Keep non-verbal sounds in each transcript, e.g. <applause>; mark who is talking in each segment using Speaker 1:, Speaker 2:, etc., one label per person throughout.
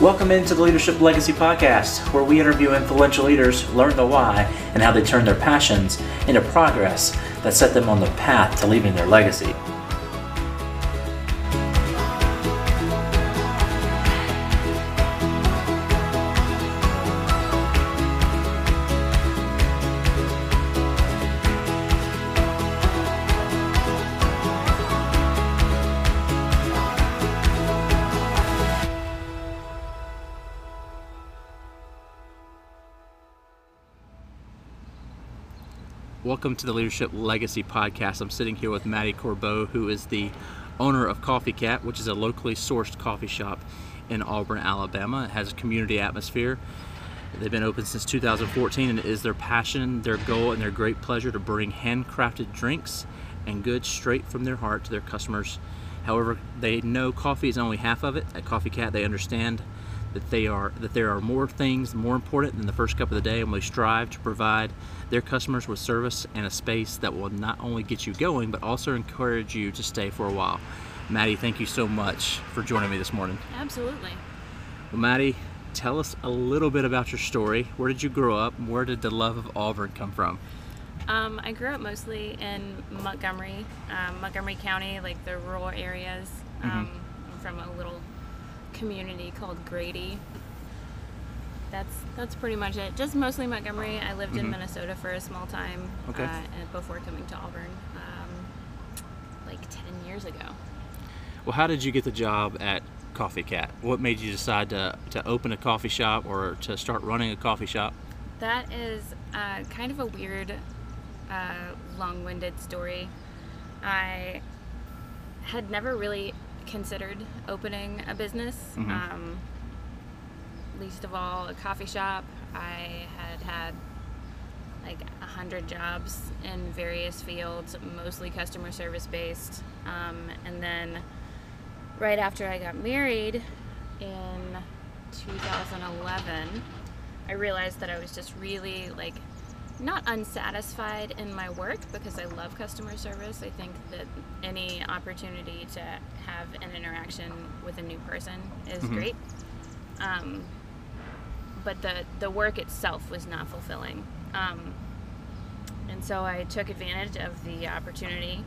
Speaker 1: Welcome into the Leadership Legacy Podcast, where we interview influential leaders, learn the why, and how they turn their passions into progress that set them on the path to leaving their legacy. Welcome to the Leadership Legacy Podcast. I'm sitting here with Maddie Corbeau, who is the owner of Coffee Cat, which is a locally sourced coffee shop in Auburn, Alabama. It has a community atmosphere. They've been open since 2014, and it is their passion, their goal, and their great pleasure to bring handcrafted drinks and goods straight from their heart to their customers. However, they know coffee is only half of it. At Coffee Cat, they understand that they are that there are more things more important than the first cup of the day and we strive to provide their customers with service and a space that will not only get you going but also encourage you to stay for a while maddie thank you so much for joining me this morning
Speaker 2: absolutely
Speaker 1: well maddie tell us a little bit about your story where did you grow up where did the love of auburn come from
Speaker 2: um, I grew up mostly in Montgomery, um, Montgomery County, like the rural areas. Mm-hmm. Um, mm-hmm. from a little community called Grady. That's that's pretty much it. Just mostly Montgomery. I lived mm-hmm. in Minnesota for a small time okay. uh, before coming to Auburn, um, like ten years ago.
Speaker 1: Well, how did you get the job at Coffee Cat? What made you decide to to open a coffee shop or to start running a coffee shop?
Speaker 2: That is uh, kind of a weird, uh, long-winded story. I had never really considered opening a business. Mm-hmm. Um, least of all, a coffee shop. I had had like a hundred jobs in various fields, mostly customer service based. Um, and then right after I got married in 2011, I realized that I was just really like not unsatisfied in my work because I love customer service. I think that any opportunity to have an interaction with a new person is mm-hmm. great. Um, but the, the work itself was not fulfilling. Um, and so I took advantage of the opportunity.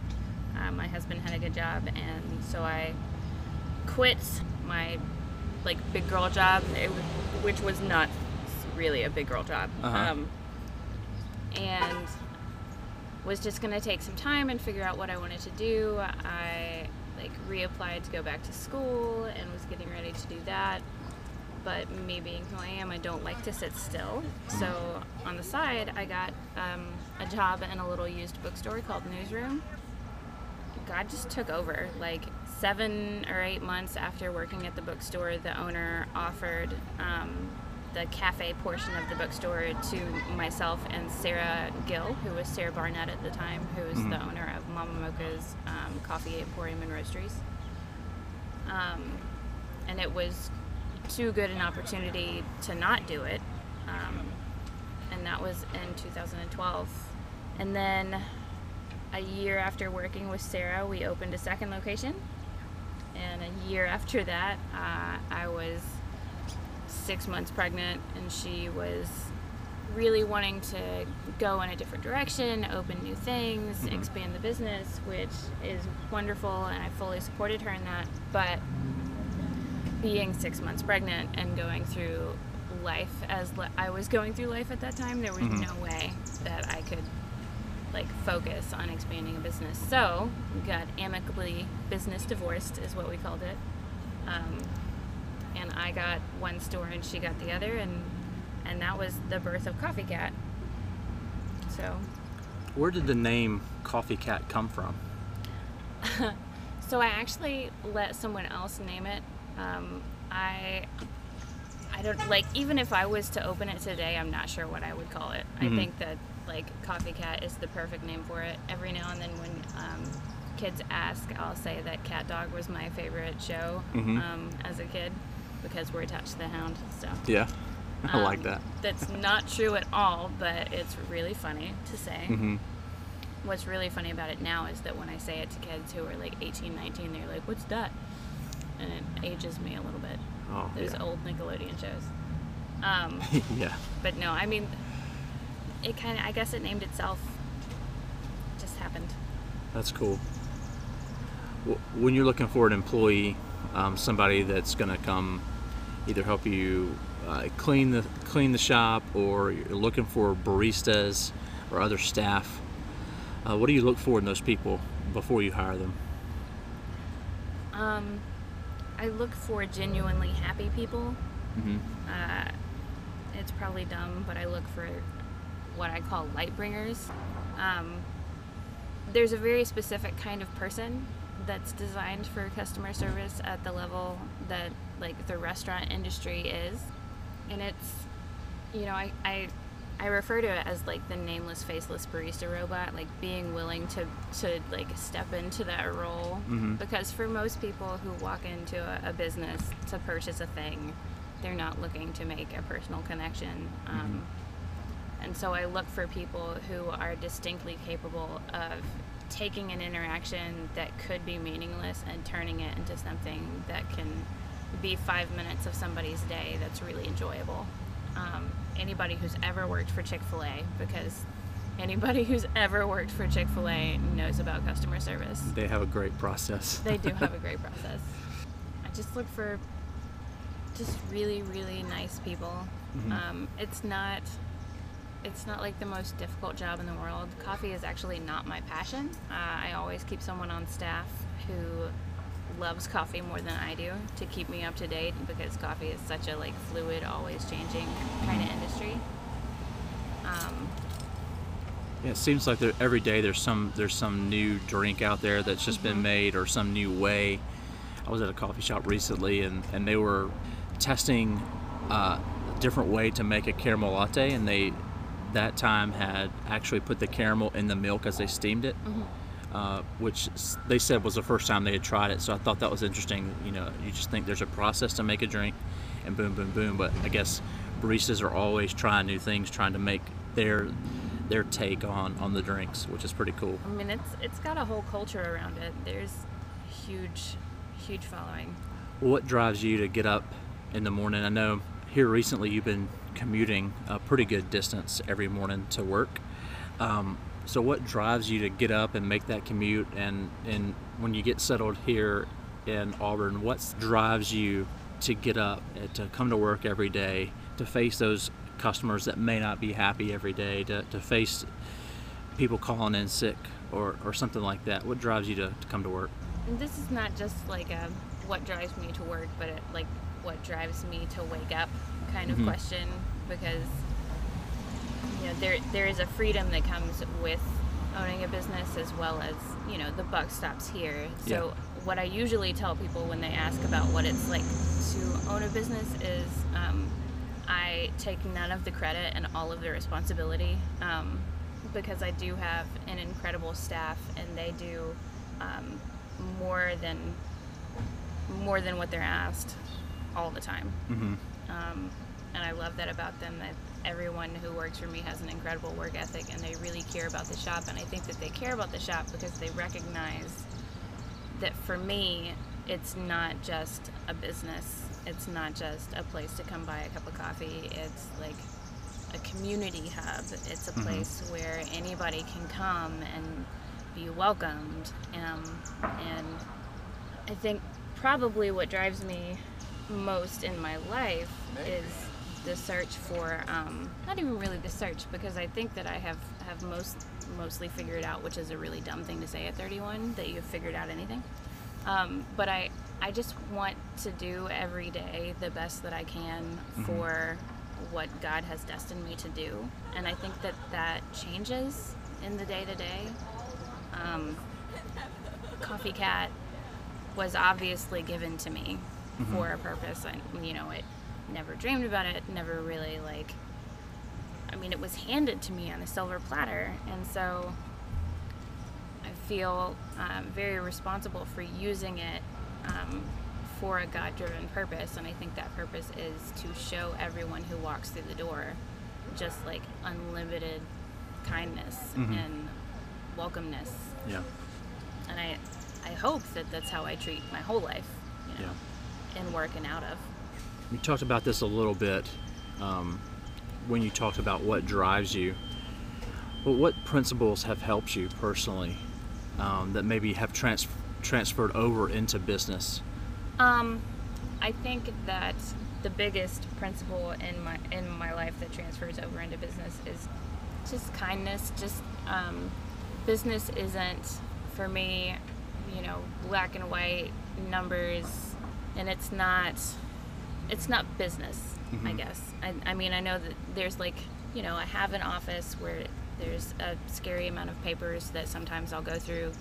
Speaker 2: Uh, my husband had a good job, and so I quit my like big girl job, which was not really a big girl job. Uh-huh. Um, and was just going to take some time and figure out what I wanted to do. I like reapplied to go back to school and was getting ready to do that. But me being who I am, I don't like to sit still. So on the side, I got um, a job in a little used bookstore called Newsroom. God just took over. Like seven or eight months after working at the bookstore, the owner offered um, the cafe portion of the bookstore to myself and Sarah Gill, who was Sarah Barnett at the time, who was mm-hmm. the owner of Mama Mocha's um, Coffee Emporium and Roasteries. Um, and it was too good an opportunity to not do it. Um, and that was in 2012. And then a year after working with Sarah, we opened a second location. And a year after that, uh, I was six months pregnant, and she was really wanting to go in a different direction, open new things, mm-hmm. expand the business, which is wonderful, and I fully supported her in that. But being six months pregnant and going through life as le- I was going through life at that time, there was mm-hmm. no way that I could like focus on expanding a business. So we got amicably business divorced, is what we called it. Um, and I got one store and she got the other, and and that was the birth of Coffee Cat. So.
Speaker 1: Where did the name Coffee Cat come from? <laughs>
Speaker 2: so I actually let someone else name it. Um, I I don't like even if I was to open it today, I'm not sure what I would call it. Mm-hmm. I think that like Coffee Cat is the perfect name for it. Every now and then when um, kids ask, I'll say that Cat Dog was my favorite show mm-hmm. um, as a kid because we're attached to the hound. So
Speaker 1: yeah, <laughs> I um, like that.
Speaker 2: That's not true at all, but it's really funny to say. Mm-hmm. What's really funny about it now is that when I say it to kids who are like 18, 19, they're like, "What's that?" and it ages me a little bit.
Speaker 1: Oh,
Speaker 2: Those
Speaker 1: yeah.
Speaker 2: old Nickelodeon shows. Um, <laughs>
Speaker 1: yeah.
Speaker 2: but no, I mean, it kind of. I guess it named itself. Just happened.
Speaker 1: That's cool. When you're looking for an employee, um, somebody that's going to come either help you uh, clean the clean the shop, or you're looking for baristas or other staff, uh, what do you look for in those people before you hire them?
Speaker 2: Um, I look for genuinely happy people.
Speaker 1: hmm
Speaker 2: Uh, it's probably dumb, but I look for what I call light bringers. Um, there's a very specific kind of person that's designed for customer service at the level that like the restaurant industry is, and it's you know I I, I refer to it as like the nameless, faceless barista robot, like being willing to to like step into that role
Speaker 1: Mhm.
Speaker 2: because for most people who walk into a, a business to purchase a thing, they're not looking to make a personal connection. Um, and so I look for people who are distinctly capable of taking an interaction that could be meaningless and turning it into something that can be five minutes of somebody's day that's really enjoyable. Um, anybody who's ever worked for Chick fil A, because anybody <laughs> who's ever worked for Chick fil A knows about customer service.
Speaker 1: They have a great process. <laughs>
Speaker 2: They do have a <laughs> great process. I just look for just really, really nice people.
Speaker 1: Mhm.
Speaker 2: Um, it's not it's not like the most difficult job in the world. Coffee is actually not my passion. Uh, I always keep someone on staff who loves coffee more than I do to keep me up to date because coffee is such a like fluid, always changing kind of industry. Um,
Speaker 1: Yeah, it seems like there, every day there's some there's some new drink out there that's just been
Speaker 2: Mhm.
Speaker 1: made or some new way. I was at a coffee shop recently and, and they were testing uh, a different way to make a caramel latte and they that time had actually put the caramel in the milk as they steamed it,
Speaker 2: mhm.
Speaker 1: uh, which they said was the first time they had tried it. So I thought that was interesting. You know, you just think there's a process to make a drink, and boom, boom, boom. But I guess baristas are always trying new things, trying to make their their take on on the drinks, which is pretty cool.
Speaker 2: I mean, it's it's got a whole culture around it. There's huge, huge following.
Speaker 1: What drives you to get up in the morning? I know here recently you've been commuting a pretty good distance every morning to work. Um, so what drives you to get up and make that commute? And and when you get settled here in Auburn, what drives you to get up and to come to work every day to face those customers that may not be happy every day to, to face people calling in sick or, or something like that what drives you to, to come to work
Speaker 2: And this is not just like a what drives me to work, but it, like what drives me to wake up kind of
Speaker 1: Mhm.
Speaker 2: question because you know there there is a freedom that comes with owning a business as well as you know the buck stops here. So what I usually tell people when they ask about what it's like to own a business is um, I take none of the credit and all of the responsibility um, because I do have an incredible staff and they do um, more than more than what they're asked all the time.
Speaker 1: mm-hmm.
Speaker 2: Um, and I love that about them that everyone who works for me has an incredible work ethic and they really care about the shop. And I think that they care about the shop because they recognize that for me, it's not just a business, it's not just a place to come buy a cup of coffee, it's like a community hub. It's a
Speaker 1: Mhm.
Speaker 2: place where anybody can come and be welcomed. Um, and I think probably what drives me most in my life is the search for um, not even really the search because I think that I have have most mostly figured out, which is a really dumb thing to say at 31 that you've figured out anything. Um, but I I just want to do every day the best that I can
Speaker 1: Mhm.
Speaker 2: for what God has destined me to do, and I think that that changes in the day to day. Um, Coffee Cat was obviously given to me
Speaker 1: Mhm.
Speaker 2: for a purpose. I, you know, it never dreamed about it. Never really like. I mean, it was handed to me on a silver platter, and so I feel um, very responsible for using it um, for a God-driven purpose. And I think that purpose is to show everyone who walks through the door just like unlimited kindness
Speaker 1: Mhm.
Speaker 2: and welcomeness
Speaker 1: yeah
Speaker 2: and I, I hope that that's how I treat my whole life. You know?
Speaker 1: yeah
Speaker 2: in work and out of.
Speaker 1: We talked about this a little bit um, when you talked about what drives you. But what principles have helped you personally um, that maybe have trans- transferred over into business?
Speaker 2: Um, I think that the biggest principle in my in my life that transfers over into business is just kindness. Just um, business isn't for me, you know, black and white numbers, and it's not it's not business. I
Speaker 1: Mhm.
Speaker 2: guess. I, I mean, I know that there's like you know I have an office where there's a scary amount of papers that sometimes I'll go through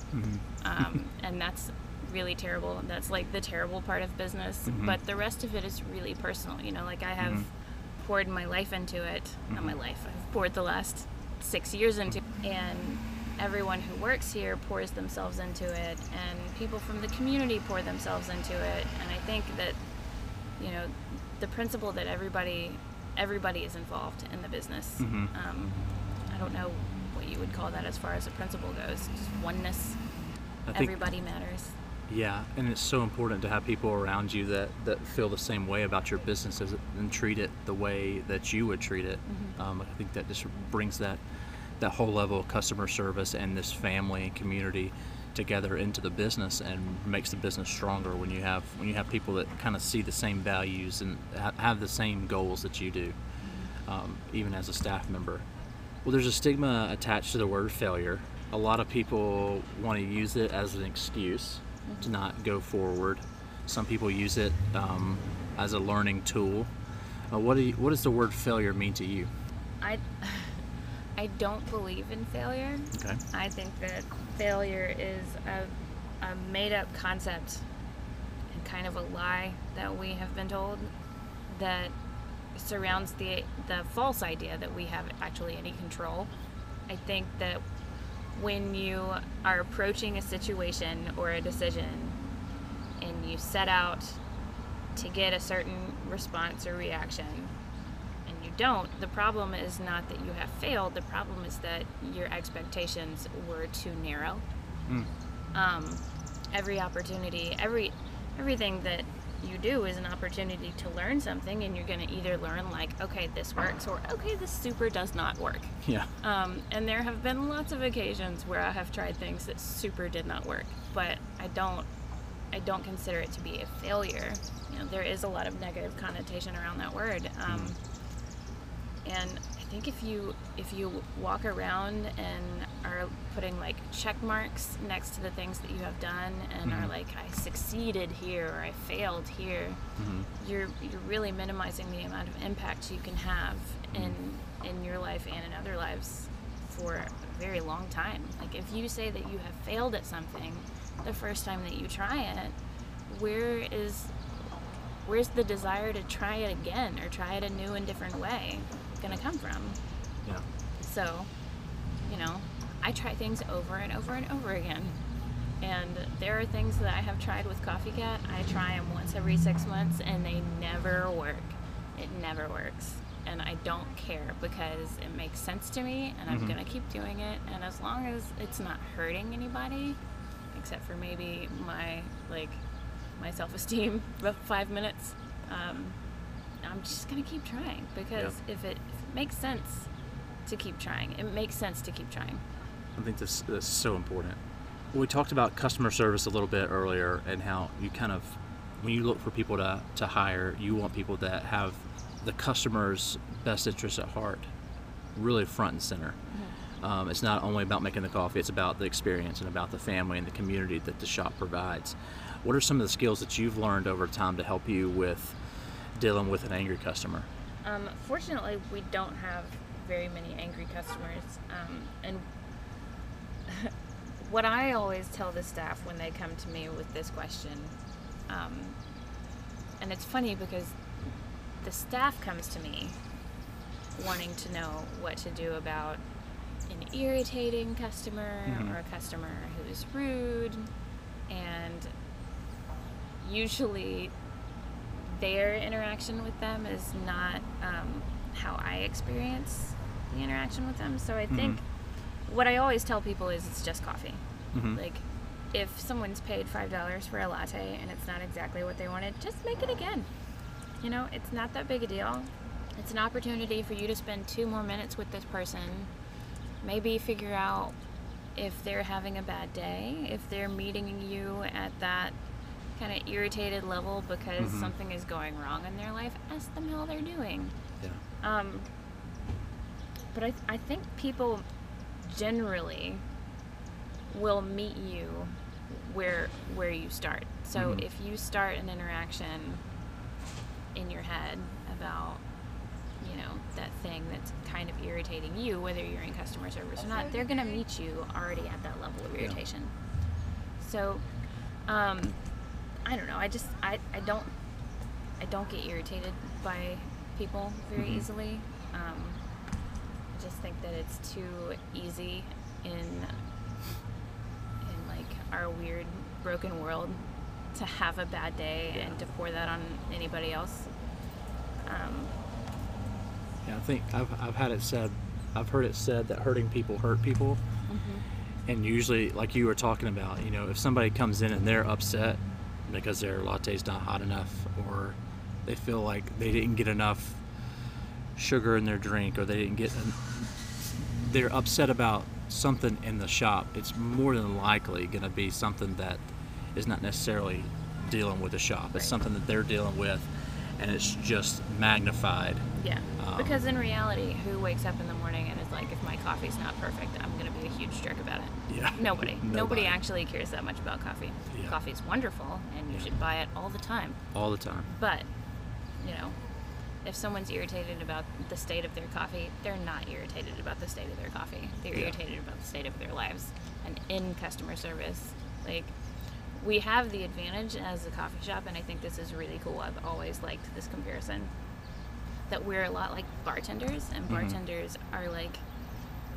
Speaker 2: um, <laughs> and that's really terrible. That's like the terrible part of business.
Speaker 1: Mhm.
Speaker 2: But the rest of it is really personal. You know, like I have
Speaker 1: Mhm.
Speaker 2: poured my life into it. Not my
Speaker 1: Mhm.
Speaker 2: life. I've poured the last six years into, it. and everyone who works here pours themselves into it, and people from the community pour themselves into it. And I think that, you know, the principle that everybody everybody is involved in the business.
Speaker 1: Mhm.
Speaker 2: Um, I don't know what you would call that as far as a principle goes. Just oneness
Speaker 1: I think,
Speaker 2: everybody matters.
Speaker 1: yeah, and it's so important to have people around you that, that feel the same way about your business as, and treat it the way that you would treat it.
Speaker 2: Mhm.
Speaker 1: Um, I think that just brings that that whole level of customer service and this family and community together into the business and makes the business stronger when you have when you have people that kind of see the same values and ha- have the same goals that you do um, even as a staff member. Well there's a stigma attached to the word failure. A lot of people want to use it as an excuse to not go forward. Some people use it um, as a learning tool. Uh, what, do you, what does the word failure mean to you?
Speaker 2: I I don't believe in failure.
Speaker 1: okay
Speaker 2: I think that failure is a, a made up concept and kind of a lie that we have been told that surrounds the the false idea that we have actually any control. I think that when you are approaching a situation or a decision and you set out to get a certain response or reaction and you don't, the problem is not that you have failed, the problem is that your expectations were too narrow.
Speaker 1: Mm.
Speaker 2: Um, every opportunity, every everything that you do is an opportunity to learn something, and you're going to either learn like, okay, this works, or okay, this super does not work.
Speaker 1: yeah
Speaker 2: Um, and there have been lots of occasions where I have tried things that super did not work, but I don't I don't consider it to be a failure. You know, there is a lot of negative connotation around that word. Um, and I think if you if you walk around and are putting like check marks next to the things that you have done and are
Speaker 1: Mhm.
Speaker 2: like I succeeded here or I failed here,
Speaker 1: hmm
Speaker 2: you're you're really minimizing the amount of impact you can have in in your life and in other lives for a very long time. Like if you say that you have failed at something the first time that you try it, where is where's the desire to try it again or try it a new and different way going to come from?
Speaker 1: yeah
Speaker 2: So, you know, I try things over and over and over again. And there are things that I have tried with Coffee Cat. I try them once every six months and they never work. It never works. And I don't care because it makes sense to me and I'm
Speaker 1: Mhm.
Speaker 2: going to keep doing it. And as long as it's not hurting anybody, except for maybe my, like, my self esteem, <laughs> five minutes, um, I'm just going to keep trying because if, it, if it makes sense to keep trying, it makes sense to keep trying.
Speaker 1: I think this, this is so important. We talked about customer service a little bit earlier and how you kind of, when you look for people to, to hire, you want people that have the customer's best interest at heart, really front and center. Um, it's not only about making the coffee, it's about the experience and about the family and the community that the shop provides. What are some of the skills that you've learned over time to help you with dealing with an angry customer?
Speaker 2: Um, fortunately, we don't have very many angry customers. Um, and <laughs> what I always tell the staff when they come to me with this question, um, and it's funny because the staff comes to me wanting to know what to do about an irritating customer
Speaker 1: Mhm.
Speaker 2: or a customer who is rude, and usually their interaction with them is not um, how I experience the interaction with them. So I think what I always tell people is it's just coffee.
Speaker 1: Mhm.
Speaker 2: Like if someone's paid five dollars for a latte and it's not exactly what they wanted, just make it again. You know, it's not that big a deal. It's an opportunity for you to spend two more minutes with this person. Maybe figure out if they're having a bad day, if they're meeting you at that kind of irritated level because
Speaker 1: Mhm.
Speaker 2: something is going wrong in their life, ask them how they're doing.
Speaker 1: Yeah.
Speaker 2: Um, but I, I think people generally will meet you where where you start. So
Speaker 1: Mhm.
Speaker 2: if you start an interaction in your head about you know that thing that's kind of irritating you, whether you're in customer service or not, they're gonna meet you already at that level of irritation.
Speaker 1: Yeah.
Speaker 2: irritation. So, um, I don't know. I just I, I don't I don't get irritated by people very
Speaker 1: Mhm.
Speaker 2: easily. Um, I just think that it's too easy in in like our weird broken world to have a bad day
Speaker 1: Yeah.
Speaker 2: and to pour that on anybody else. Um,
Speaker 1: Yeah, I think I've, I've had it said, I've heard it said that hurting people hurt people. And usually, like you were talking about, you know, if somebody comes in and they're upset because their latte's not hot enough, or they feel like they didn't get enough sugar in their drink, or they didn't get, en- they're upset about something in the shop, it's more than likely going to be something that is not necessarily dealing with the shop. It's something that they're dealing with, and it's just magnified.
Speaker 2: Yeah.
Speaker 1: Um,
Speaker 2: because in reality, who wakes up in the morning and is like, if my coffee's not perfect, I'm going to be a huge jerk about it?
Speaker 1: Yeah. <laughs>
Speaker 2: Nobody. Nobody,
Speaker 1: Nobody.
Speaker 2: actually cares that much about coffee.
Speaker 1: Yeah.
Speaker 2: Coffee's wonderful and you
Speaker 1: Yeah.
Speaker 2: should buy it all the time.
Speaker 1: All the time.
Speaker 2: But, you know, if someone's irritated about the state of their coffee, they're not irritated about the state of their coffee. They're
Speaker 1: Yeah.
Speaker 2: irritated about the state of their lives. And in customer service, like, we have the advantage as a coffee shop, and I think this is really cool. I've always liked this comparison that we're a lot like bartenders, and
Speaker 1: Mhm.
Speaker 2: bartenders are like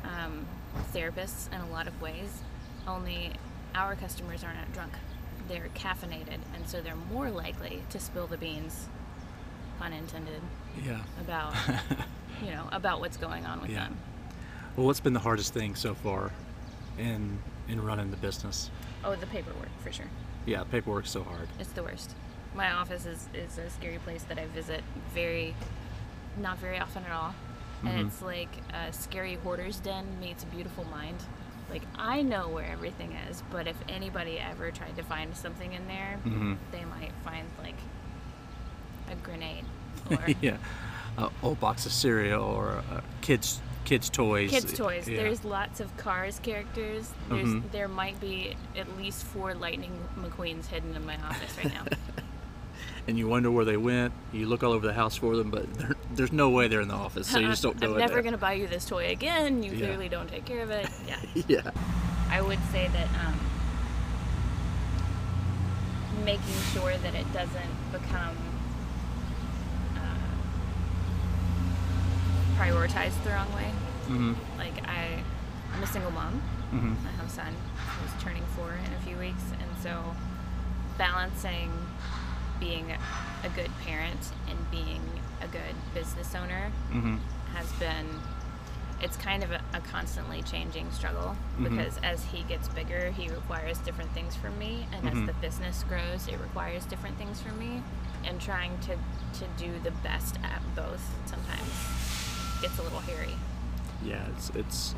Speaker 2: um, therapists in a lot of ways. Only our customers are not drunk; they're caffeinated, and so they're more likely to spill the beans, pun intended,
Speaker 1: Yeah.
Speaker 2: about <laughs> you know about what's going on with
Speaker 1: Yeah.
Speaker 2: them.
Speaker 1: Well, what's been the hardest thing so far in in running the business?
Speaker 2: Oh, the paperwork for sure.
Speaker 1: Yeah, paperwork's so hard.
Speaker 2: It's the worst. My office is, is a scary place that I visit very, not very often at all. And
Speaker 1: Mhm.
Speaker 2: it's like a scary hoarder's den meets a beautiful mind. Like, I know where everything is, but if anybody ever tried to find something in there,
Speaker 1: Mhm.
Speaker 2: they might find like a grenade or <laughs>
Speaker 1: yeah, a old box of cereal or uh, kids kids toys.
Speaker 2: kids' toys.
Speaker 1: Yeah.
Speaker 2: There's lots of Cars characters. There's,
Speaker 1: Mhm.
Speaker 2: There might be at least four Lightning McQueens hidden in my office right now. <laughs>
Speaker 1: and you wonder where they went. You look all over the house for them, but there's no way they're in the office, so you just don't go <laughs>
Speaker 2: I'm never going to buy you this toy again. You
Speaker 1: Yeah.
Speaker 2: clearly don't take care of it. <laughs> Yeah.
Speaker 1: yeah.
Speaker 2: I would say that um, making sure that it doesn't become uh, prioritized the wrong way.
Speaker 1: Mhm.
Speaker 2: Like I, I'm a single mom.
Speaker 1: Mhm.
Speaker 2: I have a son who's turning four in a few weeks, and so balancing being a good parent and being a good business owner
Speaker 1: Mhm.
Speaker 2: has been it's kind of a, a constantly changing struggle
Speaker 1: Mhm.
Speaker 2: because as he gets bigger he requires different things from me and as the business grows it requires different things from me and trying to to do the best at both sometimes gets a little hairy
Speaker 1: Yeah, it's it's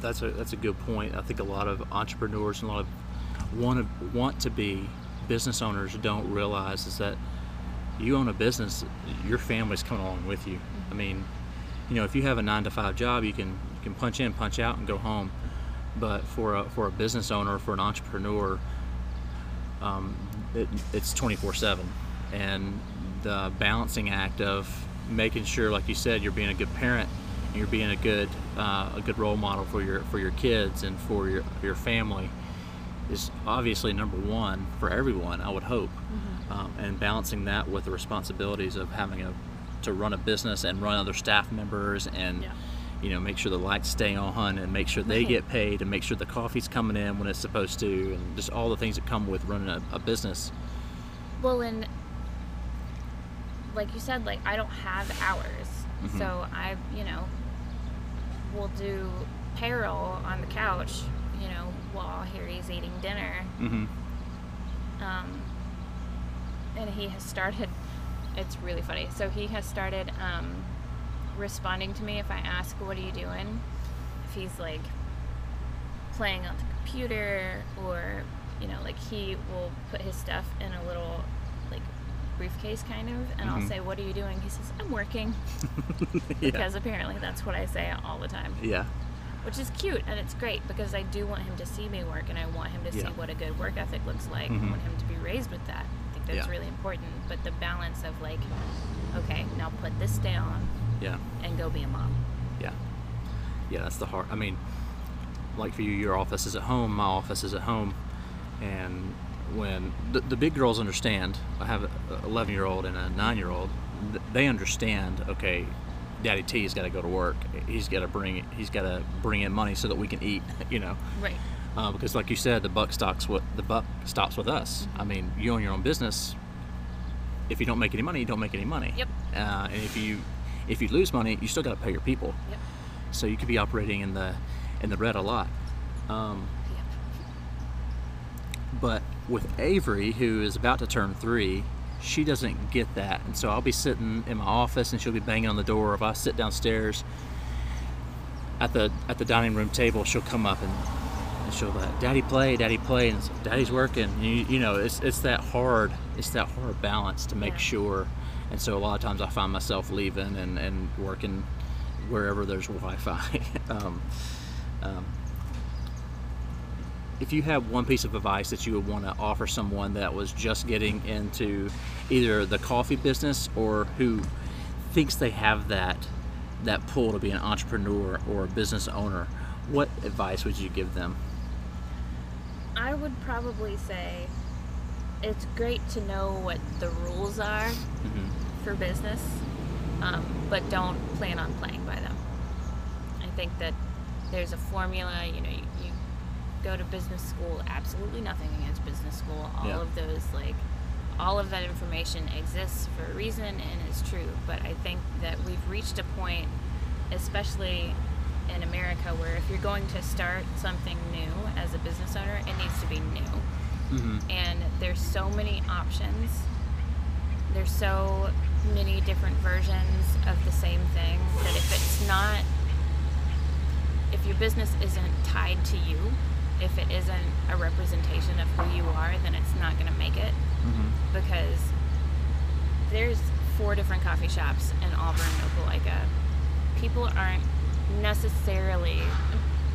Speaker 1: that's a that's a good point. I think a lot of entrepreneurs and a lot of want to want to be business owners don't realize is that you own a business, your family's coming along with you. I mean, you know, if you have a nine to five job, you can you can punch in, punch out, and go home. But for a for a business owner, for an entrepreneur, um, it, it's 24 7 and the balancing act of making sure like you said you're being a good parent and you're being a good uh, a good role model for your for your kids and for your your family is obviously number one for everyone I would hope. Um, and balancing that with the responsibilities of having a to run a business and run other staff members and
Speaker 2: Yeah.
Speaker 1: you know make sure the lights stay on and make sure they get paid and make sure the coffee's coming in when it's supposed to and just all the things that come with running a, a business.
Speaker 2: Well and like you said like i don't have hours
Speaker 1: Mhm.
Speaker 2: so i you know will do payroll on the couch you know while Harry's eating dinner,
Speaker 1: Mm-hmm.
Speaker 2: um, and he has started. <laughs> It's really funny. So he has started um, responding to me if I ask, "What are you doing?" If he's like playing on the computer, or you know, like he will put his stuff in a little briefcase kind of, and I'll
Speaker 1: Mhm.
Speaker 2: say, "What are you doing?" He says, "I'm working," <laughs>
Speaker 1: yeah.
Speaker 2: because apparently that's what I say all the time
Speaker 1: yeah.
Speaker 2: which is cute and it's great because I do want him to see me work and I want him to
Speaker 1: Yeah.
Speaker 2: see what a good work ethic looks like. I
Speaker 1: Mhm.
Speaker 2: want him to be raised with that. I think that's
Speaker 1: Yeah.
Speaker 2: really important. But the balance of like, okay, now put this down
Speaker 1: Yeah.
Speaker 2: and go be a mom.
Speaker 1: Yeah. Yeah, that's the hard. I mean, like for you, your office is at home, my office is at home. And when the, the big girls understand, I have an 11 year old and a 9 year old, they understand, okay, Daddy T's got to go to work. He's got to bring he's got to bring in money so that we can eat, <laughs> you know.
Speaker 2: Right.
Speaker 1: Uh, because like you said, the buck stops with the buck stops with us.
Speaker 2: Mm-hmm.
Speaker 1: I mean, you own your own business. If you don't make any money, you don't make any money.
Speaker 2: Yep.
Speaker 1: Uh, and if you if you lose money, you still got to pay your people.
Speaker 2: Yep.
Speaker 1: So you could be operating in the in the red a lot. Um,
Speaker 2: Yep.
Speaker 1: but with Avery, who is about to turn three, she doesn't get that, and so I'll be sitting in my office, and she'll be banging on the door. If I sit downstairs at the at the dining room table, she'll come up and, and she'll like, "Daddy play, Daddy play," and Daddy's working. And you, you know, it's it's that hard it's that hard balance to make
Speaker 2: Yeah.
Speaker 1: sure. And so a lot of times I find myself leaving and, and working wherever there's Wi-Fi. <laughs> um, um, if you had one piece of advice that you would want to offer someone that was just getting into either the coffee business or who thinks they have that that pull to be an entrepreneur or a business owner, what advice would you give them?
Speaker 2: I would probably say it's great to know what the rules are
Speaker 1: Mm-hmm.
Speaker 2: for business, um, but don't plan on playing by them. I think that there's a formula. You know, you, you go to business school. Absolutely nothing against business school. All
Speaker 1: Yeah.
Speaker 2: of those like all of that information exists for a reason and is true. But I think that we've reached a point, especially in America, where if you're going to start something new as a business owner, it needs to be new
Speaker 1: Mm-hmm.
Speaker 2: and there's so many options. There's so many different versions of the same thing that if it's not, if your business isn't tied to you, if it isn't a representation of who you are, then it's not going to make it
Speaker 1: Mm-hmm.
Speaker 2: because there's four different coffee shops in Auburn, Opelika. People aren't necessarily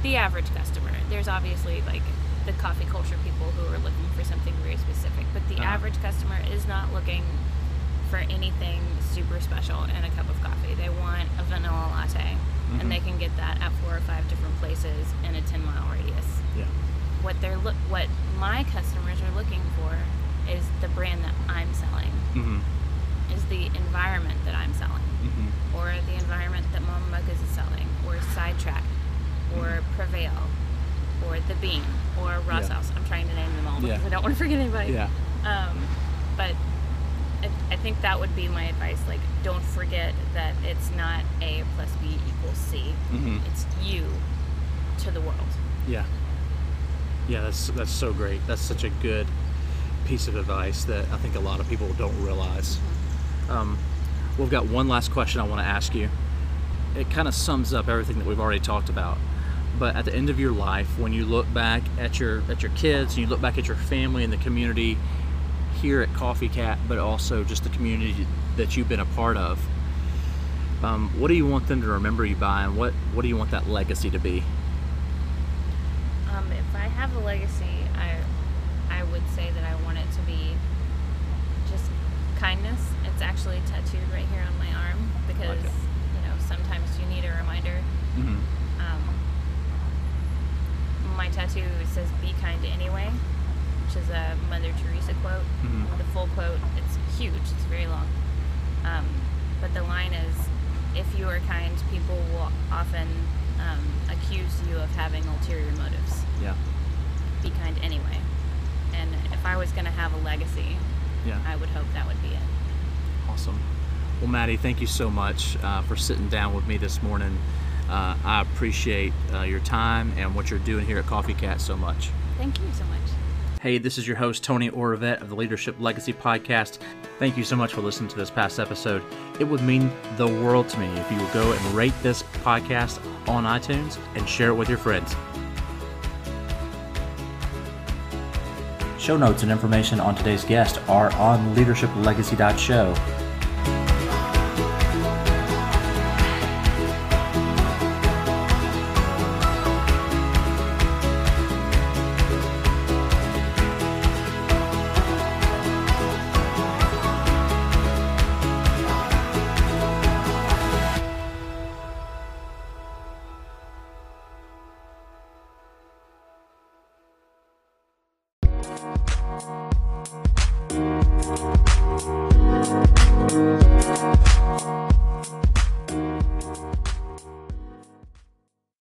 Speaker 2: the average customer. There's obviously like the coffee culture people who are looking for something very specific, but the
Speaker 1: Uh-huh.
Speaker 2: average customer is not looking for anything super special in a cup of coffee. They want a vanilla latte,
Speaker 1: Mhm.
Speaker 2: and they can get that at four or five different places in a 10 mile radius
Speaker 1: Yeah.
Speaker 2: what they're look what my customers are looking for is the brand that I'm selling,
Speaker 1: Mm-hmm.
Speaker 2: is the environment that I'm selling,
Speaker 1: Mm-hmm.
Speaker 2: or the environment that Mama Mocha's is selling, or Sidetrack, or Prevail, or The Bean, or Ross
Speaker 1: Mm-hmm. Yeah.
Speaker 2: House. I'm trying to name them all because
Speaker 1: Yeah.
Speaker 2: I don't want to forget anybody.
Speaker 1: Yeah.
Speaker 2: Um, but I, I think that would be my advice. Like, don't forget that it's not A plus B equals C.
Speaker 1: Mm-hmm.
Speaker 2: It's you to the world.
Speaker 1: Yeah. Yeah, that's that's so great. That's such a good piece of advice that I think a lot of people don't realize. Um, we've got one last question I want to ask you. It kind of sums up everything that we've already talked about. But at the end of your life, when you look back at your at your kids and you look back at your family and the community here at Coffee Cat, but also just the community that you've been a part of, um, what do you want them to remember you by, and what what do you want that legacy to be?
Speaker 2: Um, if I have a legacy, I I would say that I want it to be just kindness. It's actually tattooed right here on my arm because
Speaker 1: it.
Speaker 2: you know sometimes you need a reminder.
Speaker 1: Mm-hmm.
Speaker 2: Um, my tattoo says "Be kind anyway," which is a Mother Teresa quote.
Speaker 1: Mhm.
Speaker 2: The full quote it's huge. It's very long. Um, but the line is, "If you are kind, people will often um, accuse you of having ulterior motives."
Speaker 1: Yeah.
Speaker 2: be kind anyway. And if I was going to have a legacy,
Speaker 1: Yeah.
Speaker 2: I would hope that would be it.
Speaker 1: Awesome. Well, Maddie, thank you so much uh, for sitting down with me this morning. Uh, I appreciate uh, your time and what you're doing here at Coffee Cat so much.
Speaker 2: Thank you so much.
Speaker 1: Hey, this is your host, Tony Oravette of the Leadership Legacy Podcast. Thank you so much for listening to this past episode. It would mean the world to me if you would go and rate this podcast on iTunes and share it with your friends. Show notes and information on today's guest are on leadershiplegacy.show.